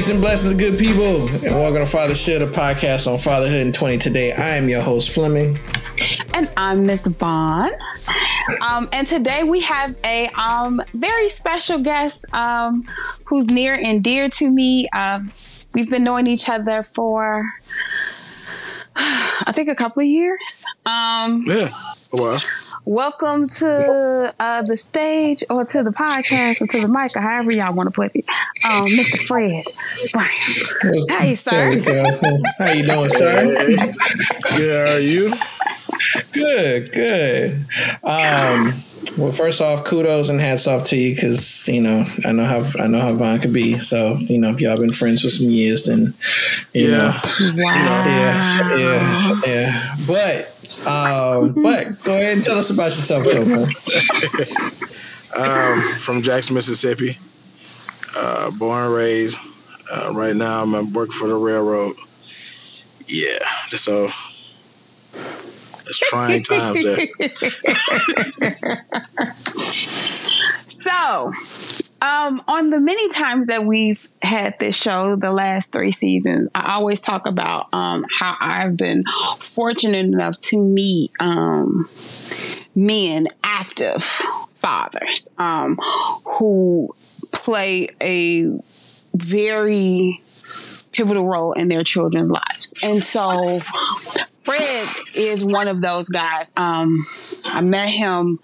Peace and blessings, good people, and welcome to Father Share, the podcast on fatherhood in 20 today. I am your host, Fleming. And I'm Miss Vaughn. Um, and today we have a um, very special guest um, who's near and dear to me. Um, we've been knowing each other for, I think, a couple of years. Um, yeah, well. Welcome to uh, the stage or to the podcast or to the mic or however y'all want to put it. Um, Mr. Fred Brown. Hey, sir. How you doing, sir? Good. How are you? Good. Good. Um, well, first off, kudos and hats off to you because you know I know how I know how Vaughn could be. So you know if y'all been friends for some years, then you yeah. know, wow. yeah, yeah, yeah. But um, but go ahead and tell us about yourself, Coco. um, from Jackson, Mississippi. Uh, born and raised. Uh, right now, I'm working for the railroad. Yeah, so it's trying times there. so, um, on the many times that we've had this show, the last three seasons, I always talk about um, how I've been fortunate enough to meet um, men, active fathers, um, who play a very pivotal role in their children's lives. And so Fred is one of those guys. Um, I met him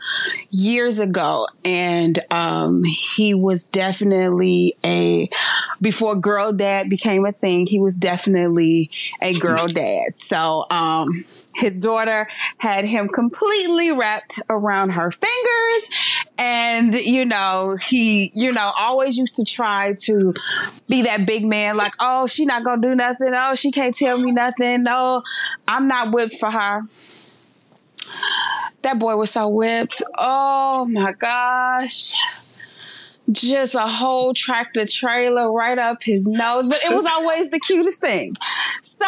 years ago, and um, he was definitely a before girl dad became a thing. He was definitely a girl dad. So um, his daughter had him completely wrapped around her fingers, and you know he, you know, always used to try to be that big man, like, oh, she not gonna do nothing. Oh, she can't tell me nothing. No, I'm not not whipped for her. That boy was so whipped. Oh my gosh. Just a whole tractor trailer right up his nose, but it was always the cutest thing. So,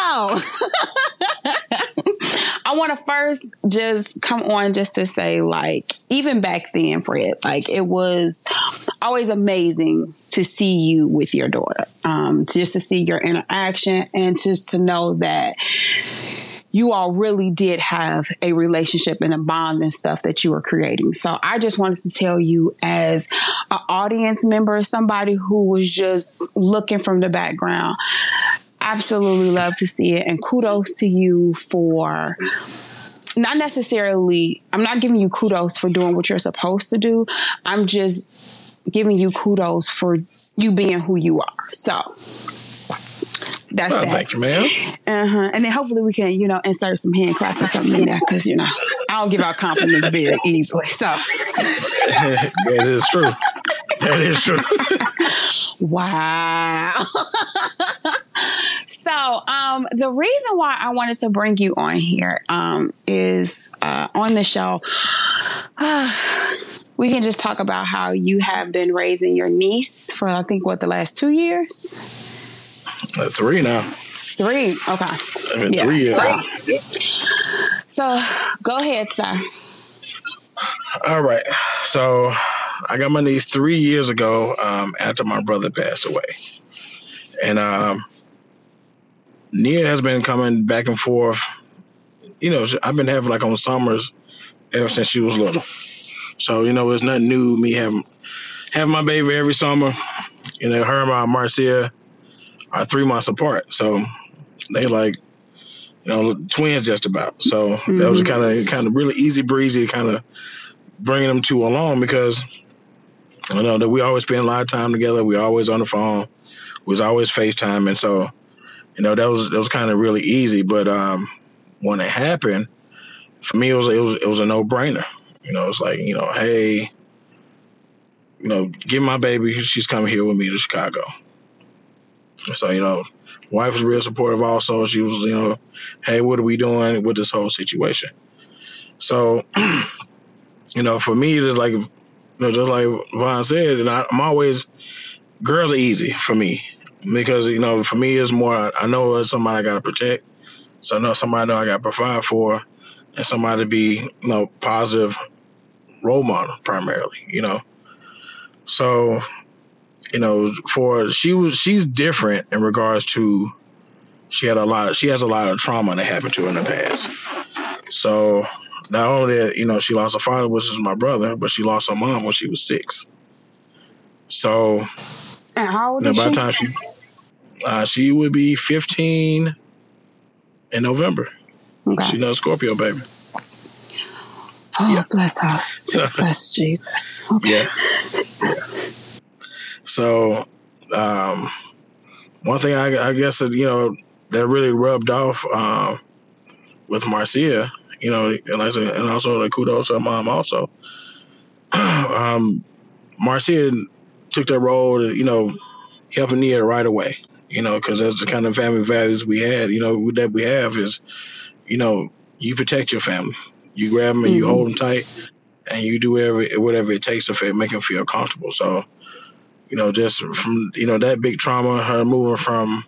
I want to first just come on just to say, like, even back then, Fred, like, it was always amazing to see you with your daughter, um, just to see your interaction and just to know that you all really did have a relationship and a bond and stuff that you were creating. So I just wanted to tell you as an audience member, somebody who was just looking from the background, absolutely love to see it. And kudos to you for not necessarily, I'm not giving you kudos for doing what you're supposed to do. I'm just giving you kudos for you being who you are. So that's well, that. Thank you, ma'am. Uh-huh. And then hopefully we can, you know, insert some hand claps or something in there because, you know, I don't give out compliments very easily. So that is true. That is true. wow. so um, the reason why I wanted to bring you on here um, is uh, on the show. Uh, we can just talk about how you have been raising your niece for I think what the last two years. Uh, three now. Three. Okay. Yeah. three years. So, yep. so go ahead, sir. All right. So I got my niece three years ago um, after my brother passed away. And um, Nia has been coming back and forth. You know, I've been having like on summers ever since she was little. So, you know, it's nothing new. Me having having my baby every summer. You know, her and my Marcia are three months apart. So they like, you know, twins just about. So mm-hmm. that was kind of kind of really easy breezy, kind of bringing them two along because I know that we always spend a lot of time together. We always on the phone. We was always FaceTime, and so you know that was that was kind of really easy. But um, when it happened, for me, it was it was it was a no brainer. You know, it's like you know, hey, you know, give my baby. She's coming here with me to Chicago. So, you know, wife was real supportive also. She was, you know, hey, what are we doing with this whole situation? So, you know, for me, just like, you know, just like Vaughn said, and I, am always, girls are easy for me because, you know, for me, it's more, I know it's somebody I got to protect. So I know somebody I know I got to provide for and somebody to be, you know, positive role model primarily, you know. So you know, for she was she's different in regards to she had a lot of, she has a lot of trauma that happened to her in the past. So not only that, you know, she lost her father, which is my brother, but she lost her mom when she was six. So And how old you know, is by the time she uh, she would be fifteen in November. Okay. She knows Scorpio baby. oh, yeah. bless us. bless Jesus. Okay. Yeah. yeah. So, um, one thing I, I guess that, you know that really rubbed off um, with Marcia, you know, and I said, and also the kudos to her mom also. um, Marcia took that role, to, you know, helping Nia right away, you know, because that's the kind of family values we had, you know, that we have is, you know, you protect your family, you grab them and you Mhm. hold them tight, and you do whatever whatever it takes to make them feel comfortable. So, you know, just from you know that big trauma, her moving from,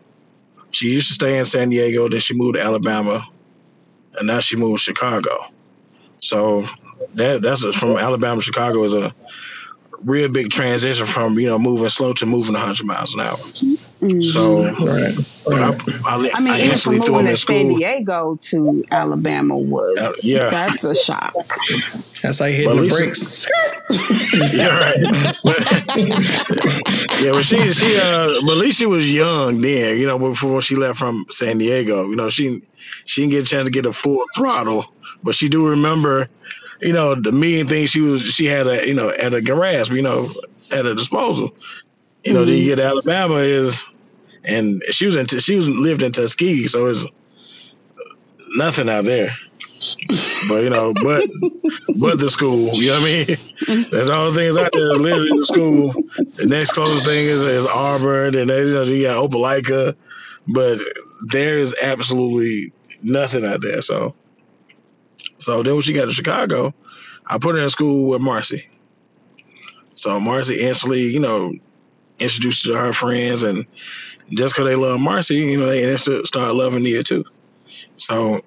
she used to stay in San Diego, then she moved to Alabama, and now she moved to Chicago. So that that's a, from Alabama to Chicago is a real big transition from you know moving slow to moving 100 miles an hour. So Right. right. I, I, I mean, I even instantly from moving in to San. Diego to Alabama was Uh, yeah. that's a shock. That's like hitting But the brakes. yeah, right. yeah, but she she uh, but at least she was young then, you know, before she left from San Diego. You know, she she didn't get a chance to get a full throttle, but she do remember, you know, the million things she was she had a you know at a grasp, you know, at a disposal. You know, then you get to Alabama is, and she was in she was lived in Tuskegee, so it's nothing out there. But you know, but but the school, you know what I mean? That's all the things out there. Literally the school. The next closest thing is, is Auburn, and then you know you got Opelika, but there is absolutely nothing out there. So, so then when she got to Chicago, I put her in school with Marcy. So Marcy instantly, you know, introduced to her friends, and just because they love Marcy, you know, they start loving Nia too. So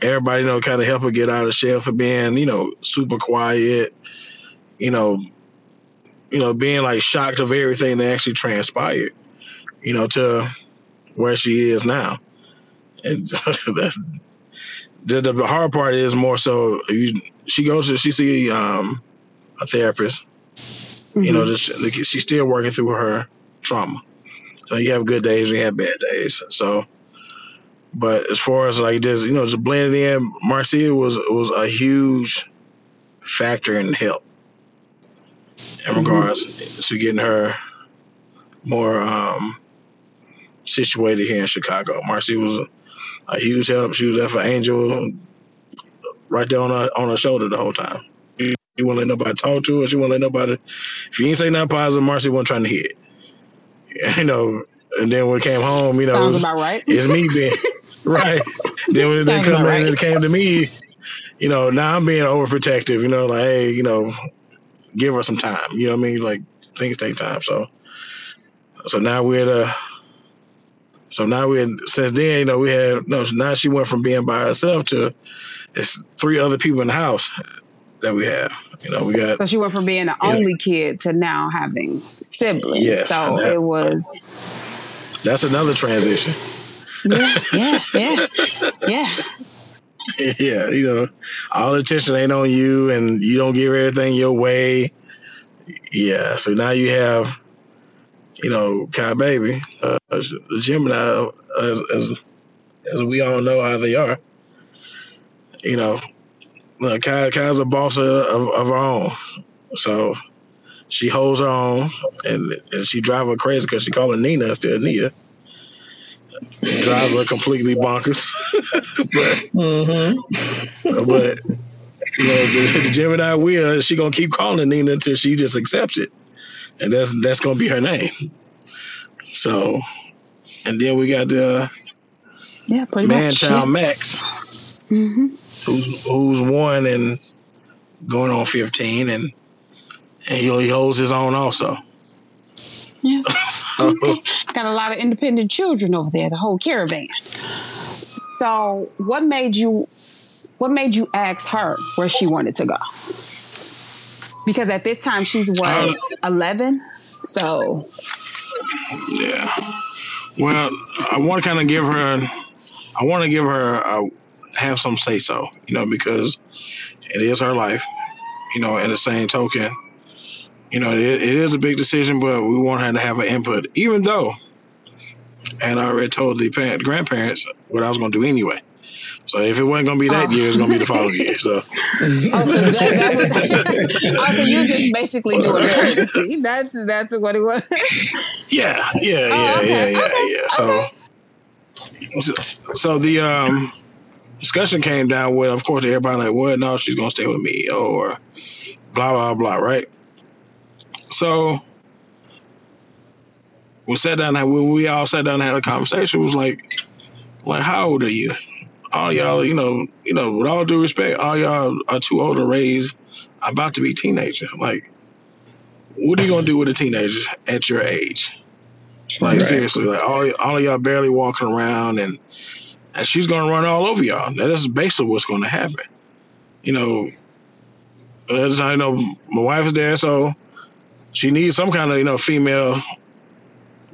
everybody, you know, kind of help her get out of shell for being, you know, super quiet, you know, you know, being like shocked of everything that actually transpired, you know, to where she is now. And that's the, the hard part is more so you, she goes to she see um, a therapist, you know, just she's still working through her trauma. So you have good days, and you have bad days. So, but as far as like this, you know, just blending in, Marcia was was a huge factor in help in regards to getting her more um, situated here in Chicago. Marcy was a, a huge help. She was there for Angel, right there on her on her shoulder the whole time. She, she wouldn't let nobody talk to her. She wouldn't let nobody. If you ain't say nothing positive, Marcy wasn't trying to hear it. You know, and then when we came home, you know, Sounds about right. it's me being right. Then when they come right. and it came to me, you know, now I'm being overprotective, you know, like, hey, you know, give her some time. You know what I mean? Like things take time. So so now we're the so now we since then, you know, we had no now she went from being by herself to it's three other people in the house that we have. You know, we got So she went from being the only kid to now having siblings. Yes, so that- it was that's another transition. yeah, yeah, yeah, yeah. yeah, you know, all the attention ain't on you, and you don't give everything your way. Yeah, so now you have, you know, Kai Baby, uh, Gemini, as, as as we all know how they are. You know, look, Kai, Kai's a boss of, of, of her own, so she holds her own, and, and she drive her crazy because she call her Nina instead of Nia. Drives her completely bonkers, but Mm-hmm. but you know, the, the Gemini will. She gonna keep calling Nina until she just accepts it, and that's that's gonna be her name. So, and then we got the Yeah, pretty man much. child Max, hmm who's who's one and going on fifteen, and and he, he holds his own also. Yeah. So, Okay. Got a lot of independent children over there, the whole caravan. So what made you what made you ask her where she wanted to go? Because at this time she's what, Um, eleven? So Yeah. Well, I want to kind of give her, I want to give her, a, have some say so, you know, because it is her life, you know, and the same token, you know, it, it is a big decision, but we want her to have an input, even though, and I already told the parent, grandparents what I was going to do anyway. So if it wasn't gonna be that oh. year, it's gonna be the following year. So, oh, so that, that was also oh, you're just basically doing courtesy. That's that's what it was. Yeah, yeah, yeah, oh, okay. yeah, yeah, okay. yeah. So, okay. so, so the um discussion came down with, of course, everybody like, "What? No, she's gonna stay with me," or blah blah blah, right? So we sat down and we, we all sat down and had a conversation. It was like, like, how old are you? all y'all, you know, you know, with all due respect, all y'all are too old to raise I'm about to be teenager. Like, what are you gonna do with a teenager at your age? Like right. seriously, like all all of y'all barely walking around, and and she's gonna run all over y'all. That is basically what's gonna happen. You know, I know my wife is there, so she needs some kind of you know female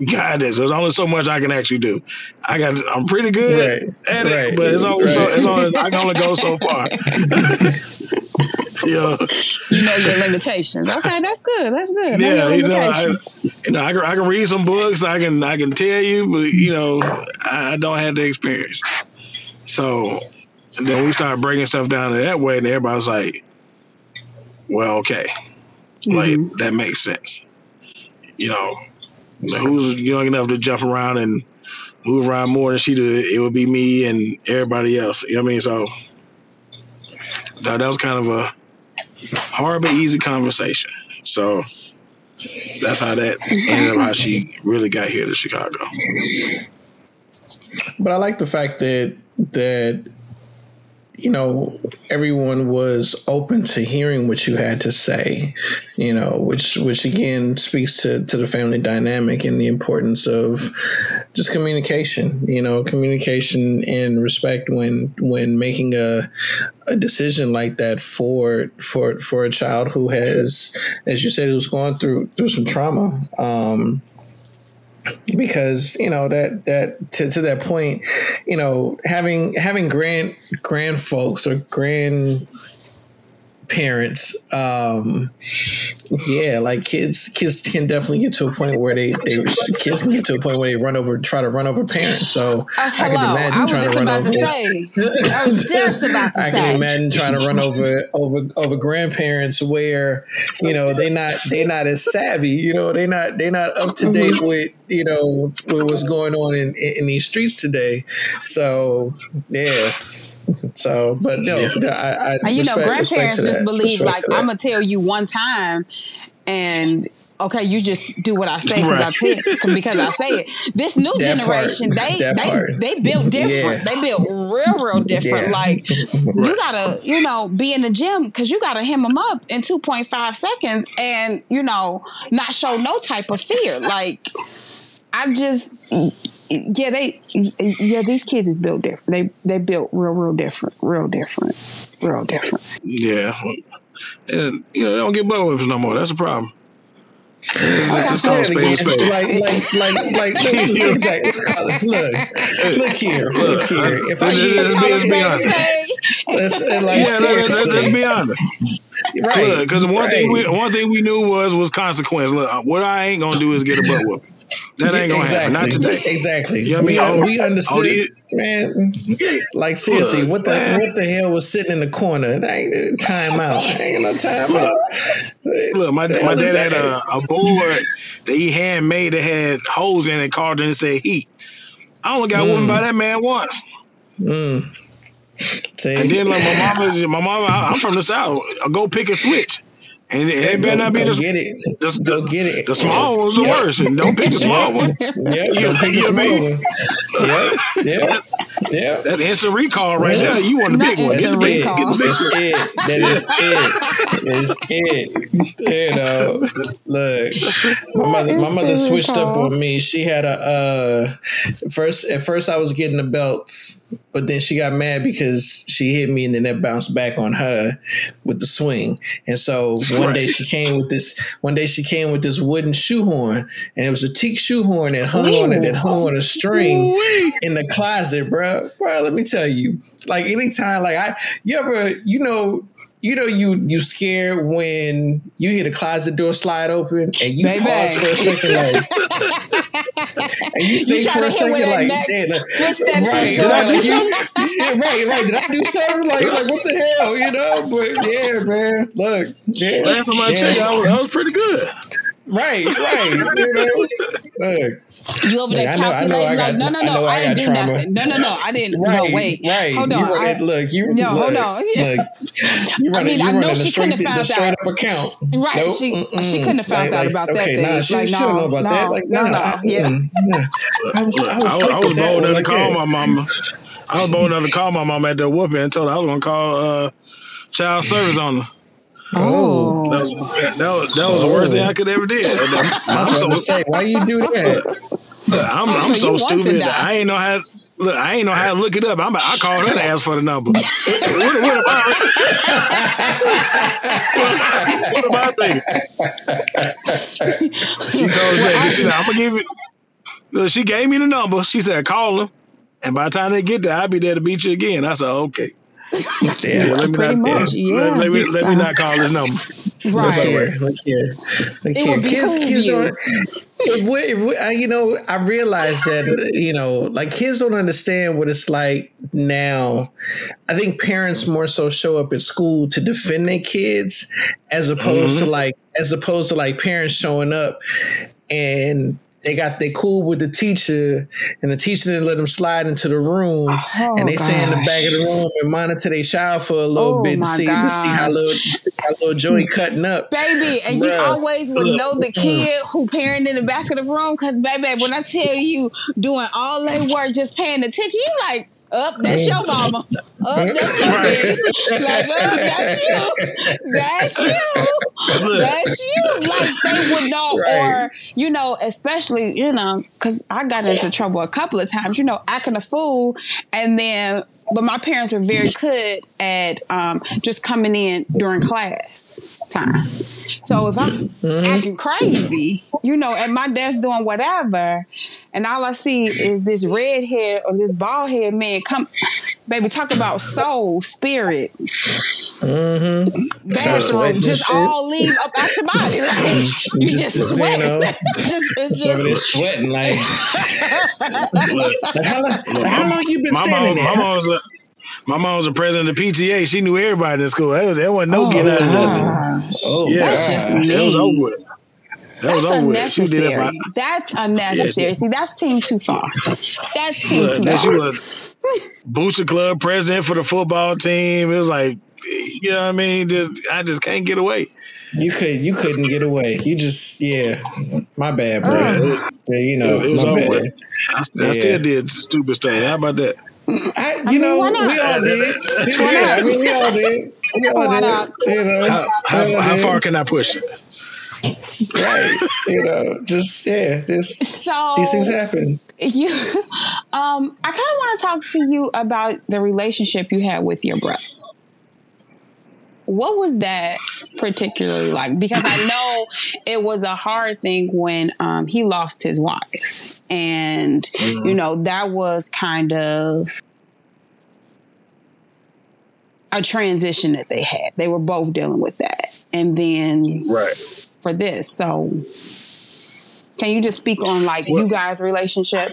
guidance. There's only so much I can actually do. I got I'm pretty good right. at it, right. but it's only right. so, it's only I can only go so far. yeah. You know your limitations. Okay, that's good. That's good. Yeah, you know, I, you know, I can, I can read some books. I can I can tell you, but you know, I, I don't have the experience. So then we started breaking stuff down in that way, and everybody's like, "Well, okay, mm-hmm. like that makes sense." You know, who's young enough to jump around and move around more than she did, it would be me and everybody else. You know what I mean? So that, that was kind of a hard but easy conversation. So that's how that ended up how she really got here to Chicago. But I like the fact that that you know, everyone was open to hearing what you had to say, you know, which which again speaks to, to the family dynamic and the importance of just communication, you know, communication and respect when when making a a decision like that for for for a child who has, as you said, who's going through through some trauma. Um, because you know that that to, to that point you know having having grand grand folks or grand parents um yeah like kids kids can definitely get to a point where they they kids can get to a point where they run over try to run over parents so uh, i can imagine I trying to run over to say. i was just about to i say. can imagine trying to run over over over grandparents where you know they not they not as savvy you know they not they not up to date mm-hmm. with you know with what's going on in in these streets today so yeah so, but no, yeah. I, I and you respect, know, grandparents just believe like I'm gonna tell you one time, and okay, you just do what I say because right. I tell because I say it. This new that generation, part, they they part. they built different. Yeah. They built real, real different. Yeah. Like right. you gotta, you know, be in the gym because you gotta hem them up in two point five seconds, and you know, not show no type of fear. Like I just yeah, they yeah, these kids is built different. They they built real, real different, real different, real different. Yeah, and you know they don't get butt whips no more. That's a problem. Like I said again, like, like, like, like, look, exactly. Look, look here, look here. If I let's, let's be honest. Let's, like, yeah, let's, let's be honest. Right. Because one right. thing we one thing we knew was was consequence. Look, what I ain't gonna do is get a butt whooping. That ain't gonna exactly. happen. Not today. Exactly. You know we, I mean? we understood, it, man. Like seriously, what the man. what the hell was sitting in the corner? That ain't time out. ain't no time out. Look, my, my dad had a, a, board that he handmade that had holes in it, carved in and said heat. I only got mm. one by that man once. Mm. See? And then like my mama, my mama, I'm from the south. I go pick a switch. And it, it better not be the, get it. The, go get it. The small ones are worse. And don't pick the small one. Yeah, you pick the small one. Yeah, yeah, yeah. That's instant recall right yeah. there. You want the big one. Get the big, get it. That is it. It's it. You know, look, my mother, my mother switched up on me. She had a uh, first. At first, I was getting the belts but then she got mad because she hit me and then that bounced back on her with the swing. And so one right. day she came with this one day she came with this wooden shoehorn and it was a teak shoehorn that hung Ooh. on it that hung on a string Ooh. in the closet, bro. Bro, let me tell you. Like anytime like I you ever you know you know you you scared when you hear the closet door slide open and you Baby. pause for a second like and you think you for a second like, damn, like right, right, like you, yeah, right, right. Did I do something like like what the hell, you know? But yeah, man, look, yeah, last time I checked, I was, I was pretty good. Right, right. You know, look. You over there like, calculating like, no, no, no, I, I, I didn't do trauma. nothing. No, no, no, I didn't. Right, no, wait, right. Hold on. You I, look, you no, look, hold on. Look, you running, I mean, you I know she couldn't have found straight out. up account. Right, nope, she mm-mm. she couldn't have found like, out about okay, that. Nah, she like, should no, know about no, that. Like, no, no, no, yeah. I was, I was, I was bold enough to call my mama. I was bold enough to call my mom at the whooping and told her I was gonna call uh, child service on her. Oh, that was, that was, that was the worst thing I could ever do. I was going to say, why you do that? I'm, I'm so, so stupid. I ain't know how. Look, I ain't know how to look it up. I'm, I called her to ask for the number. what, what, about, what, what about that? She told me, she said, I'm gonna give it. Look, she gave me the number. She said, call him, and by the time they get there, I'll be there to beat you again. I said, okay. Yeah, yeah let me pretty not, much. Yeah, let, let me let me not call his number. Right. Look here. Look here. Look it here. Would kids, kids you. Don't, you know, I realize that you know, like kids don't understand what it's like now. I think parents more so show up at school to defend their kids, as opposed mm-hmm. to like, as opposed to like parents showing up and they got they cool with the teacher, and the teacher didn't let them slide into the room, oh, and they gosh. stay in the back of the room and monitor their child for a little oh, bit to see, to see how little how little Joey cutting up, baby. And Bruh. you always would know the kid who parent in the back of the room, because baby, when I tell you doing all their work, just paying attention, you like up, oh, that's your mama. Up, oh, that's your daddy. Like, oh, that's you. That's you. That's you. Like they would know, right. or you know, especially you know, because I got into trouble a couple of times. You know, acting a fool, and then but my parents are very good at um, just coming in during class time. So if I'm mm-hmm. acting crazy, you know, at my desk doing whatever, and all I see is this red head or this bald head man come, baby, talk about soul, spirit, mm-hmm. bathroom, just all leave up out your body. Like, you just, just sweat. You know, just, it's just sweating like. like how, long, how long you been standing there? My mom was the president of the PTA. She knew everybody in the school. There, there wasn't no oh, getting out of nothing. Oh, yeah, that's just that was over with. That that's unnecessary. That's unnecessary. Yeah, See, that's team too far. That's team too far. She was booster club president for the football team. It was like, you know what I mean? Just I just can't get away. You could you couldn't get away. You just yeah. My bad, bro. Uh, yeah, you know, it, it my bad. I, I yeah. still did stupid stuff. How about that? I, you I mean, know, we all did. yeah, I mean, we all did. We all why did. Not? You know, how, how, how far can I push it? right. You know, just yeah, just so, these things happen. You, um, I kind of want to talk to you about the relationship you had with your brother. What was that particularly like? Because I know it was a hard thing when um, he lost his wife and mm-hmm. you know that was kind of a transition that they had. They were both dealing with that, and then right for this. So, can you just speak on like well, you guys' relationship?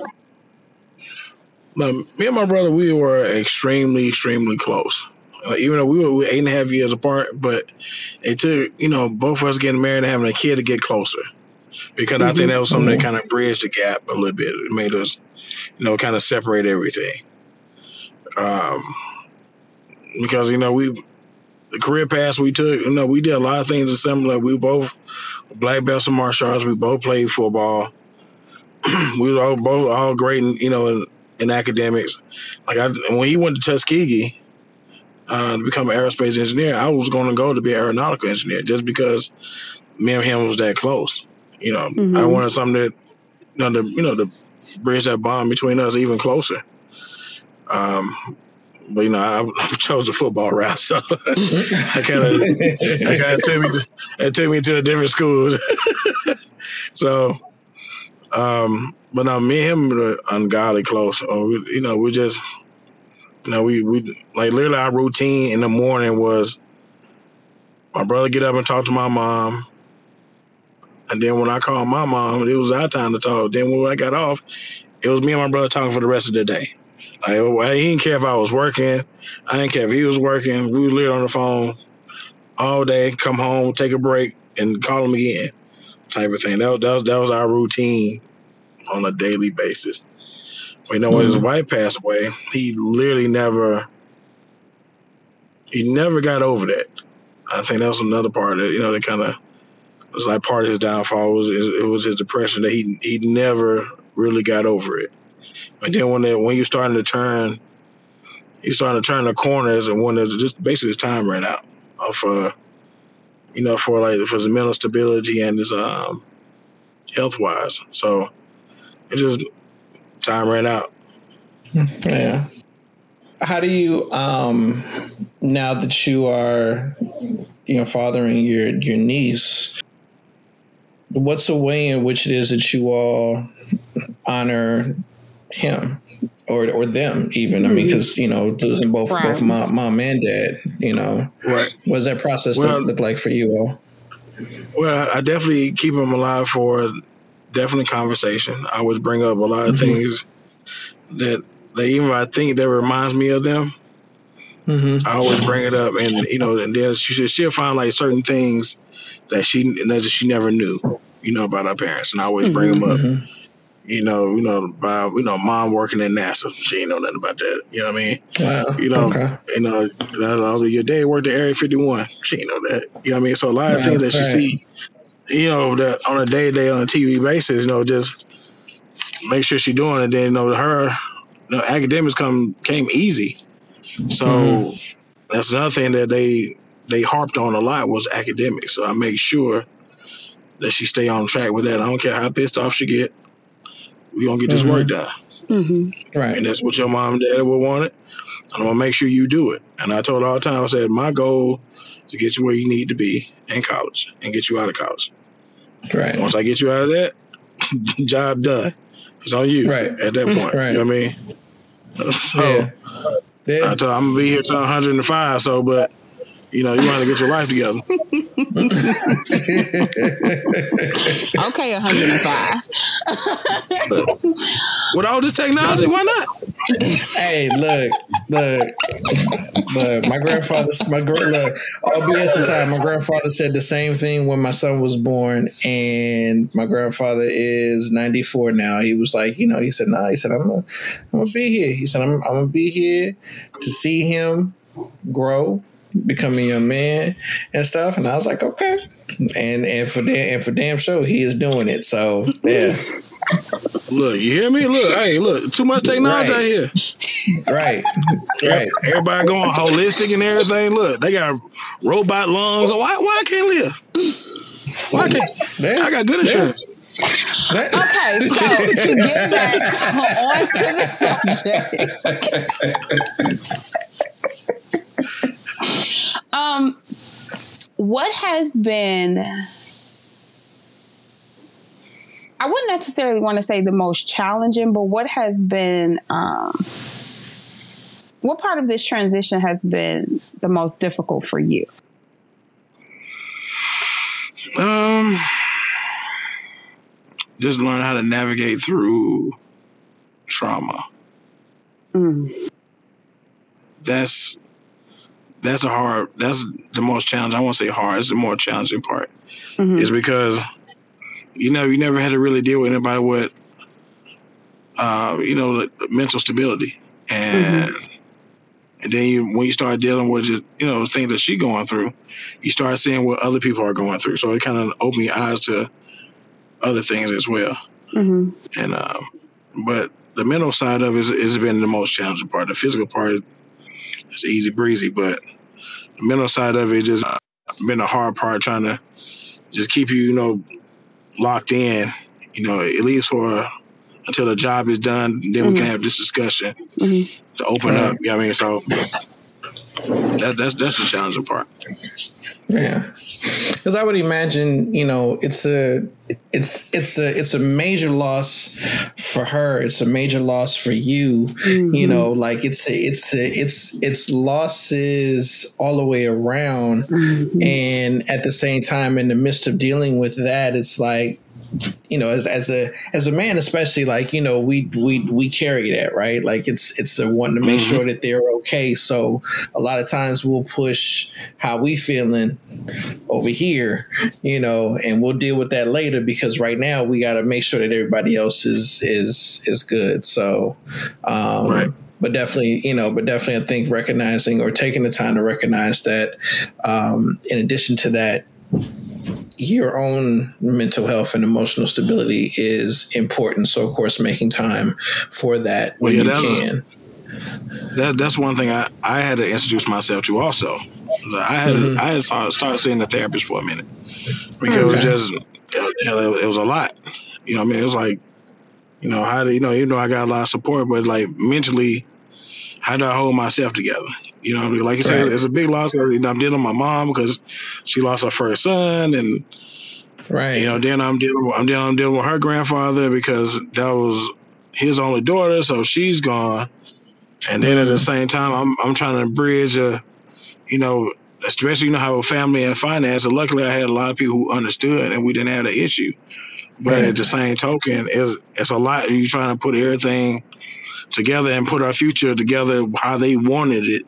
me and my brother, we were extremely, extremely close. Uh, even though we were, we were eight and a half years apart, but it took you know both of us getting married and having a kid to get closer because mm-hmm. I think mm-hmm. that was something mm-hmm. that kind of bridged the gap a little bit. It made us, you know, kind of separate everything. Um, because you know we, the career path we took, you know, we did a lot of things similar. We both black belts in martial arts. We both played football. we were all, both all great, in, you know, in, in academics. Like I, when he went to Tuskegee. Uh, to become an aerospace engineer, I was going to go to be an aeronautical engineer just because me and him was that close. You know, mm-hmm. I wanted something that, you know, to, you know, to bridge that bond between us even closer. Um, but you know, I, I chose the football route, so I kind of, I kind of took me, to, it took me to a different school. so, um, but now me and him are ungodly close. Uh, we, you know, we just, you know, we we like literally our routine in the morning was my brother get up and talk to my mom. And then when I called my mom, it was our time to talk. Then when I got off, it was me and my brother talking for the rest of the day. Like, I didn't care if I was working. I didn't care if he was working. We would live on the phone all day, come home, take a break, and call him again, type of thing. That was that was, that was our routine on a daily basis. But you know, when his Mhm. wife passed away, he literally never, he never got over that. I think that was another part that you know that kind of was like part of his downfall was it was his depression that he he never really got over it. But then when when you starting to turn, you're starting to turn the corners, and when there's just basically his time ran out of uh, you know, for like for his mental stability and his um health wise. So it just time ran out. Yeah. How do you um now that you are you know fathering your your niece what's a way in which it is that you all honor him or or them even I mean because you know losing both Right. both mom, mom and dad you know Right. what does that process Well- look, look like for you all Well, I definitely keep him alive for definitely conversation. I always bring up a lot of Mhm. things that they even I think that reminds me of them. mm-hmm. I always bring it up, and you know, and then she she'll find like certain things that she that she never knew, you know, about our parents, and I always bring them up. Mm-hmm. You know, you know, by you know, mom working at NASA, she ain't know nothing about that. You know what I mean? wow You know, okay You know, your dad worked at Area 51. She ain't know that. You know what I mean? So a lot of things that she right. see, you know, that on a day to day on a TV basis, you know, just make sure she doing it. Then you know, her you know, academics come came easy. So Mhm. that's another thing that they they harped on a lot was academics. So I make sure that she stay on track with that. I don't care how pissed off she get. We gonna get this Mhm. work done, Mm-hmm. right and that's what your mom and dad will want it. I'm gonna make sure you do it. And I told her all the time, I said, my goal is to get you where you need to be in college and get you out of college. right Once I get you out of that, job done. It's on you Right. at that point. Right. You know what I mean? So yeah yeah I told her, I'm gonna be here till 105. So, but you know, you want to get your life together. Okay, 105. With all this technology, why not? hey, look, look, look. My grandfather, my gr- look. All BS aside, my grandfather said the same thing when my son was born, and my grandfather is ninety four now. He was like, you know, he said, nah. He said, I'm gonna, I'm gonna be here. He said, I'm, I'm gonna be here to see him grow. Become a man and stuff, and I was like, okay, and and for damn and for damn sure he is doing it. So yeah, Look, you hear me? Look, hey, look, too much technology Right. out here. right, right. Everybody going holistic and everything. Look, they got robot lungs. Why? Why I can't live? Why can't? Yeah. I got good insurance. That- Okay, so to get back on to the subject. Um, what has been I wouldn't necessarily want to say the most challenging, but what has been um what part of this transition has been the most difficult for you? Um, just learn how to navigate through trauma. Mm. That's that's a hard. That's the most challenging. I won't say hard. It's the more challenging part. Mhm. Is because you know you never had to really deal with anybody with uh, you know the, the mental stability and. And then you, when you start dealing with just, you know things that she going through, you start seeing what other people are going through. So it kind of opened your eyes to other things as well. Mhm. And um, but the mental side of it has been the most challenging part. The physical part is easy breezy, but the mental side of it just been a hard part trying to just keep you, you know, locked in. You know, at least for until the job is done. Then mm-hmm. we can have this discussion mm-hmm. to open up. You know what I mean? So that, that's that's the challenging part. Yeah, because I would imagine, you know, it's a it's it's a it's a major loss for her. It's a major loss for you. Mm-hmm. You know, like it's a, it's a, it's it's losses all the way around, mm-hmm. and at the same time, in the midst of dealing with that, it's like you know, as as a as a man, especially like you know, we we we carry that right. Like it's it's a one to make mm-hmm. sure that they're okay. So a lot of times we'll push how we feeling over here, you know, and we'll deal with that later because right now we got to make sure that everybody else is is is good. So, um, right but definitely, you know, but definitely, I think recognizing or taking the time to recognize that, um, in addition to that, your own mental health and emotional stability is important. So, of course, making time for that when well, yeah, you can. That, that's one thing I, I had to introduce myself to also. I had mm-hmm. I had started seeing the therapist for a minute because okay. it was just it was a lot. You know, I mean, it was like, you know, how do you know, even though I got a lot of support, but like mentally, how do I hold myself together? You know, like you right. said, it's a big loss. I'm dealing with my mom because she lost her first son, and right. You know, then I'm dealing. I'm dealing. I'm dealing with her grandfather because that was his only daughter, so she's gone. And then mm. at the mm. same time, I'm I'm trying to bridge a, you know, especially you know how a family and finance. And luckily, I had a lot of people who understood, and we didn't have the issue. But right. at the same token, it's it's a lot. You trying to put everything together and put our future together how they wanted it.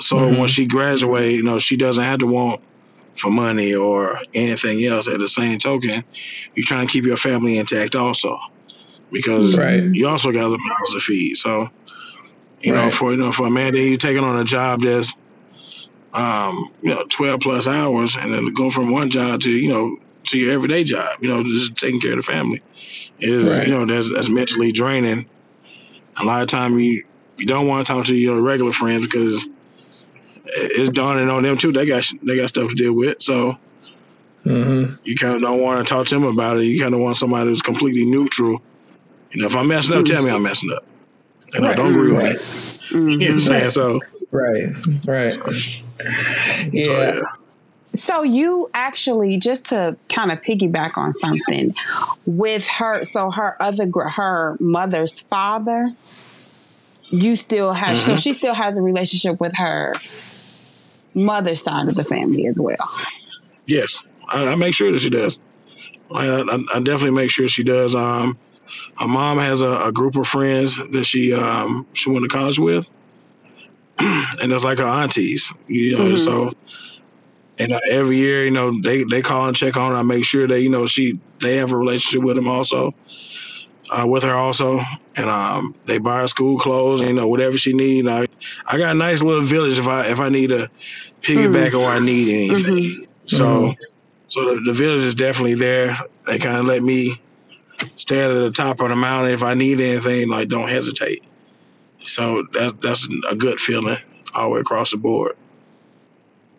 So mm-hmm. when she graduates, you know, she doesn't have to want for money or anything else. At the same token, you're trying to keep your family intact also, because right. you also got the mouths to feed. So, you right. know, for you know, for a man that you're taking on a job that's, um, you know, 12 plus hours, and then go from one job to you know to your everyday job, you know, just taking care of the family, is right. you know that's that's mentally draining a lot of time you you don't want to talk to your regular friends because it's dawning on them too. They got they got stuff to deal with, so mm-hmm. you kind of don't want to talk to them about it. You kind of want somebody who's completely neutral. You know, if I'm messing up, tell me I'm messing up, and right. I don't agree right. with it. Mm-hmm. You know what I'm saying? So right, right, so, yeah. So, yeah. So you actually just to kind of piggyback on something with her. So her other her mother's father, you still have. Mm-hmm. So she still has a relationship with her mother's side of the family as well. Yes, I, I make sure that she does. I, I, I, definitely make sure she does. Um, her mom has a, a group of friends that she um, she went to college with, and it's like her aunties. You know, mm-hmm. so and uh, every year, you know, they they call and check on her. I make sure that you know she they have a relationship with them also, uh, with her also, and um, they buy her school clothes. You know, whatever she need. I I got a nice little village if I if I need a piggyback mm-hmm. or I need anything. Mm-hmm. So mm-hmm. so the, the village is definitely there. They kind of let me stand at the top of the mountain if I need anything. Like don't hesitate. So that's that's a good feeling all the way across the board.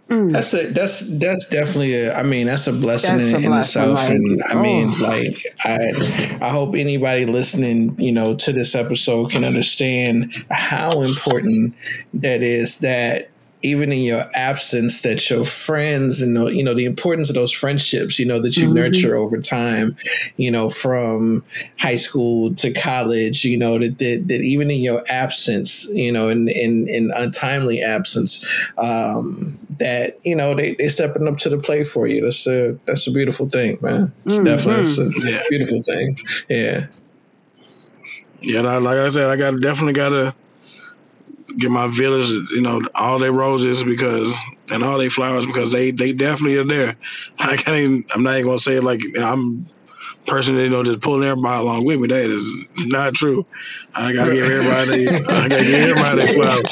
Mm. That's a that's that's definitely a I mean that's a blessing that's in, a blessing, in itself like, and I oh. mean like I I hope anybody listening you know to this episode can understand how important that is that even in your absence that your friends and you know the importance of those friendships you know that you mm-hmm. nurture over time you know from high school to college you know that that, that even in your absence you know in in, in untimely absence um, that you know they they stepping up to the plate for you that's a that's a beautiful thing man it's mm-hmm. definitely it's a yeah. beautiful thing yeah yeah like i said i got definitely gotta give my village, you know, all their roses because and all their flowers because they they definitely are there. I can't. Even, I'm not even gonna say it like I'm person you know just pulling everybody along with me. That is not true. I gotta give everybody. I gotta give everybody flowers.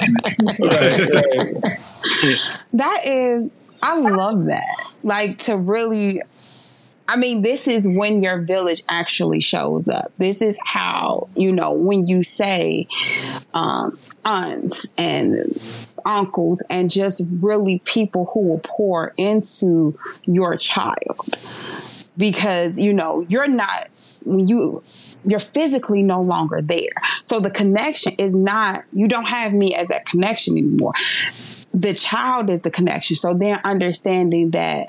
that is. I love that. Like to really I mean, this is when your village actually shows up. This is how, you know, when you say um, aunts and uncles and just really people who will pour into your child. Because, you know, you're not, when you, you're physically no longer there. So the connection is not, you don't have me as that connection anymore. The child is the connection. So they're understanding that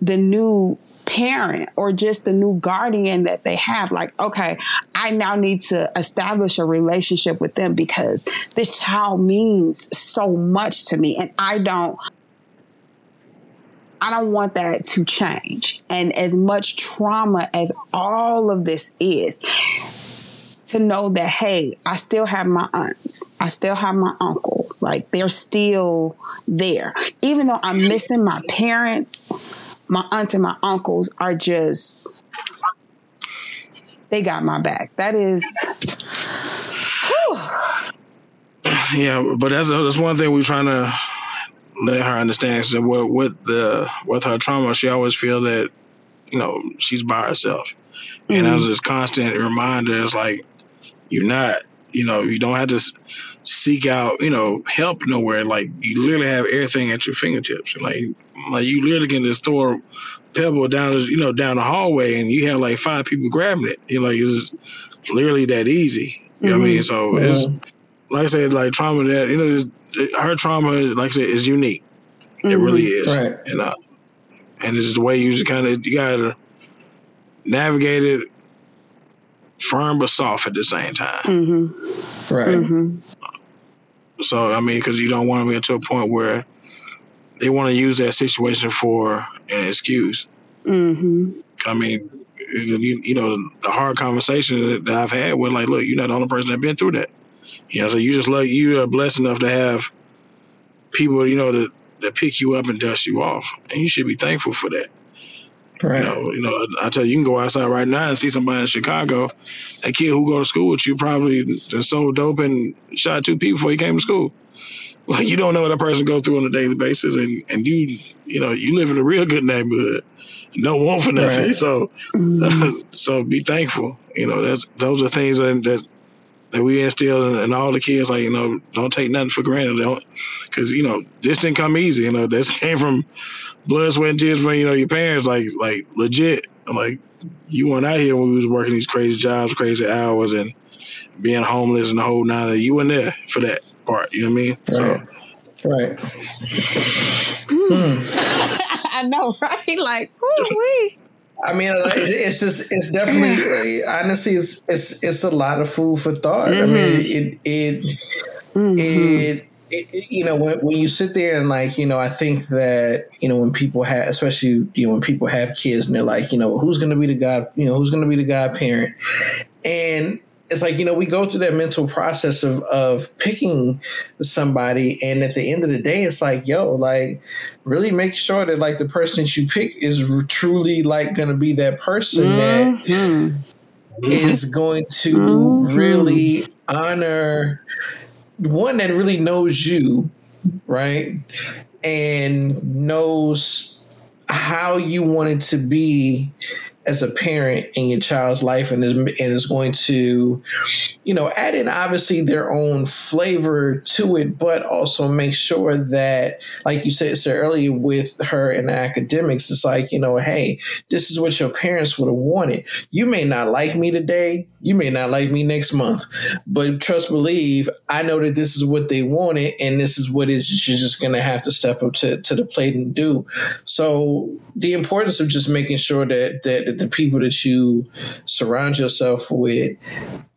the new parent or just the new guardian that they have like okay i now need to establish a relationship with them because this child means so much to me and i don't I don't want that to change. And as much trauma as all of this is, to know that, hey, I still have my aunts, I still have my uncles, like they're still there. Even though I'm missing my parents, my aunts and my uncles are just, they got my back. That is, whew. Yeah, but that's that's one thing we're trying to let her understand. So with, with the with her trauma, she always feel that you know she's by herself, mm-hmm. and as this constant reminder, it's like you're not. You know, you don't have to seek out, you know, help nowhere. Like you literally have everything at your fingertips. Like, like you literally can just throw a pebble down, you know, down the hallway, and you have like five people grabbing it. You know, like it's literally that easy. You mm-hmm. know what I mean? So yeah. it's like I said, like trauma that you know, her trauma, like I said, is unique. It mm-hmm. really is, right. and uh, and it's the way you just kind of you gotta navigate it firm but soft at the same time. Mm-hmm. Right. Mm-hmm. So I mean, because you don't want to get to a point where they want to use that situation for an excuse. Mm-hmm. I mean, you, you, know, the hard conversation that I've had with like, look, you're not the only person that's been through that. You know, so you just like you are blessed enough to have people, you know, that, that pick you up and dust you off, and you should be thankful for that. Right. You know, you know, I tell you, you can go outside right now and see somebody in Chicago. a kid who go to school with you probably sold dope and shot two people before he came to school. Like you don't know what a person goes through on a daily basis, and and you you know you live in a real good neighborhood, no want for nothing. Right. So mm-hmm. so be thankful. You know that's those are things that, that that we instill in, in, all the kids, like you know, don't take nothing for granted. Don't, because you know, this didn't come easy. You know, this came from blood, sweat, and tears from you know your parents. Like, like legit. Like, you weren't out here when we was working these crazy jobs, crazy hours, and being homeless and the whole nine. You weren't there for that part. You know what I mean? Right. So. Right. Hmm. I know, right? Like, whoo I mean, it's just it's definitely honestly it's it's it's a lot of food for thought. Mm-hmm. I mean, it it mm-hmm. it, it, you know when when you sit there and like you know I think that you know when people have especially you know when people have kids and they're like you know who's going to be the god you know who's going to be the godparent and it's like you know we go through that mental process of of picking somebody and at the end of the day it's like yo like really make sure that like the person that you pick is truly like going to be that person mm-hmm. that is going to mm-hmm. really honor one that really knows you right and knows how you want it to be as a parent in your child's life and is, and is going to, you know, add in obviously their own flavor to it, but also make sure that, like you said, so earlier with her in academics, it's like, you know, hey, this is what your parents would have wanted. You may not like me today. You may not like me next month, but trust, believe, I know that this is what they wanted and this is what is you're just going to have to step up to, to the plate and do. So the importance of just making sure that, that that the people that you surround yourself with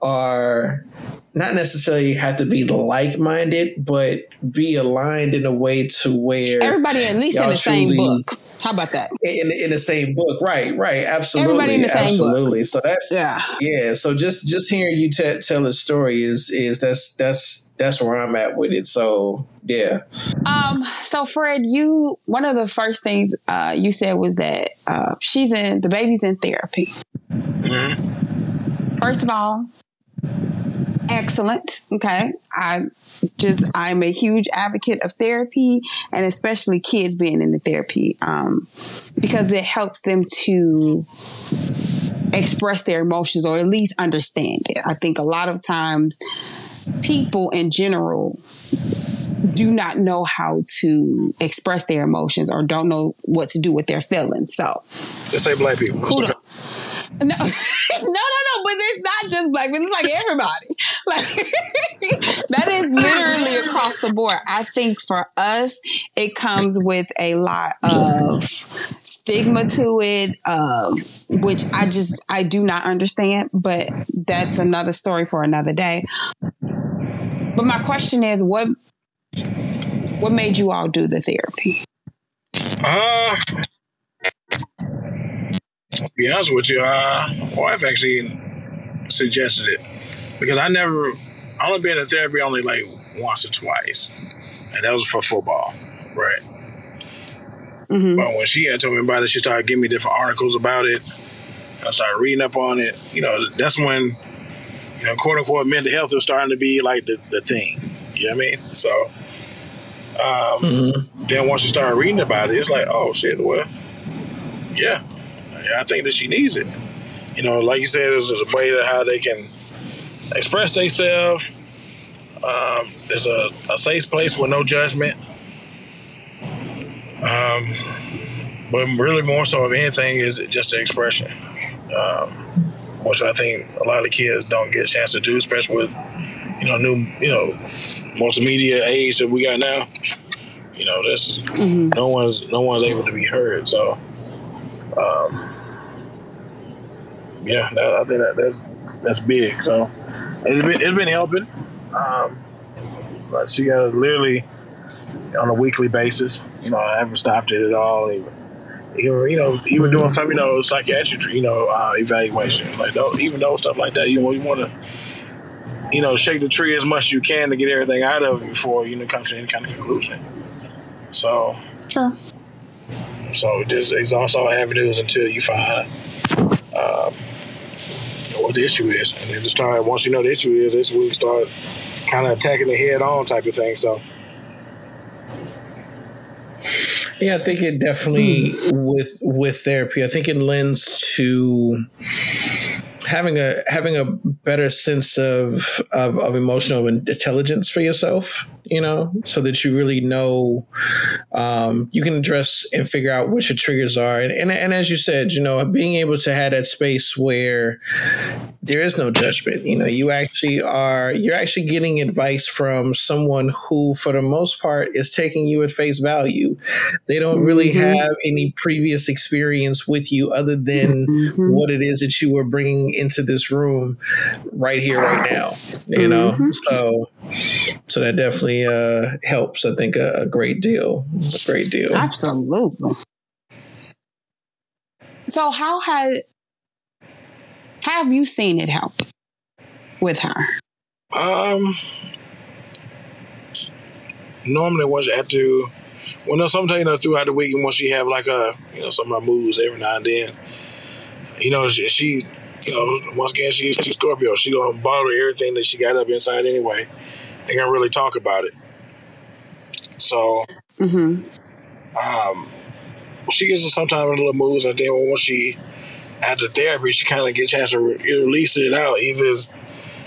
are not necessarily have to be like minded, but be aligned in a way to where everybody at least in the same book. How about that? In, in the same book, right? Right? Absolutely, absolutely. Book. So that's yeah, yeah. So just just hearing you t- tell a story is is that's that's that's where I'm at with it. So yeah. Um. So Fred, you one of the first things uh, you said was that uh, she's in the baby's in therapy. Mm-hmm. First of all, excellent. Okay. I just, I'm a huge advocate of therapy and especially kids being in the therapy um, because it helps them to express their emotions or at least understand it. I think a lot of times people in general do not know how to express their emotions or don't know what to do with their feelings. So, let's say black people. Kudos. No, no, no, no. But it's not just black men, it's like everybody. Like that is literally across the board. I think for us, it comes with a lot of stigma to it, um, which I just I do not understand. But that's another story for another day. But my question is, what what made you all do the therapy? Uh, to be honest with you, uh, my wife actually suggested it because I never, I only been in therapy only like once or twice, and that was for football, right? Mm-hmm. But when she had told me about it, she started giving me different articles about it. I started reading up on it. You know, that's when, you know, quote unquote, mental health is starting to be like the, the thing. You know what I mean? So, um, mm-hmm. then once you start reading about it, it's like, oh shit, well, yeah, I think that she needs it. You know, like you said, there's a way to how they can express themselves. Um, there's a, a safe place with no judgment. Um, but really, more so of anything, is just the expression, um, which I think a lot of kids don't get a chance to do, especially with you know new you know multimedia age that we got now. You know, this mm-hmm. no one's no one's able to be heard. So, um, yeah, that, I think that, that's that's big. So it's been it's been helping. Um, but she got literally on a weekly basis. You know, I haven't stopped it at all. Even, you know, even doing some you know psychiatric you know uh, evaluation like those, even those stuff like that. You know, you want to you know shake the tree as much as you can to get everything out of it before you know come to any kind of conclusion. So. Sure. So just exhaust all avenues until you find um, what the issue is, and then just start. Once you know the issue is, this we start kind of attacking the head on type of thing. So. Yeah, I think it definitely hmm. with with therapy. I think it lends to having a having a better sense of, of, of emotional intelligence for yourself you know so that you really know um, you can address and figure out what your triggers are and, and, and as you said you know being able to have that space where there is no judgment you know you actually are you're actually getting advice from someone who for the most part is taking you at face value they don't really mm-hmm. have any previous experience with you other than mm-hmm. what it is that you were bringing into this room right here, right now. You know, mm-hmm. so so that definitely uh, helps. I think a, a great deal, a great deal. Absolutely. So how had have you seen it help with her? Um, normally once you have to, well, sometimes you know throughout the week, once she have like a you know some of her moves every now and then, you know she, she you know, once again, she, she's Scorpio. She gonna bottle everything that she got up inside anyway. They gonna really talk about it. So, mm-hmm. um, she gets sometimes in little moves, and then once she after therapy, she kind of gets a chance to re- release it out, either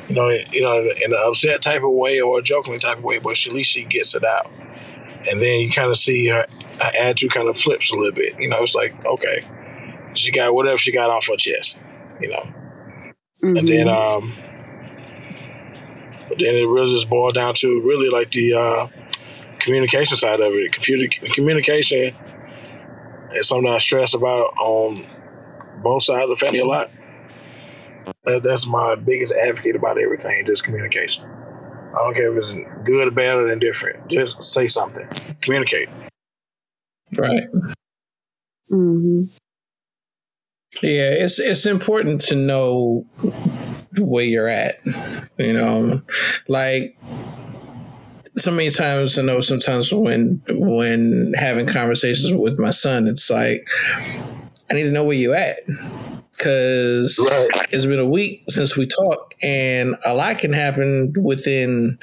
you know, you know, in an upset type of way or a joking type of way, but she, at least she gets it out. And then you kind of see her, her attitude kind of flips a little bit. You know, it's like, okay, she got whatever she got off her chest you know. Mm-hmm. And then mm-hmm. um then it really just boiled down to really like the uh communication side of it. Computer communication is something I stress about on both sides of the family a lot. That's my biggest advocate about everything, just communication. I don't care if it's good or bad or indifferent. Just say something. Communicate. Right. Mm-hmm. Yeah, it's it's important to know where you're at. You know, like so many times I know sometimes when when having conversations with my son, it's like I need to know where you're at because right. it's been a week since we talked, and a lot can happen within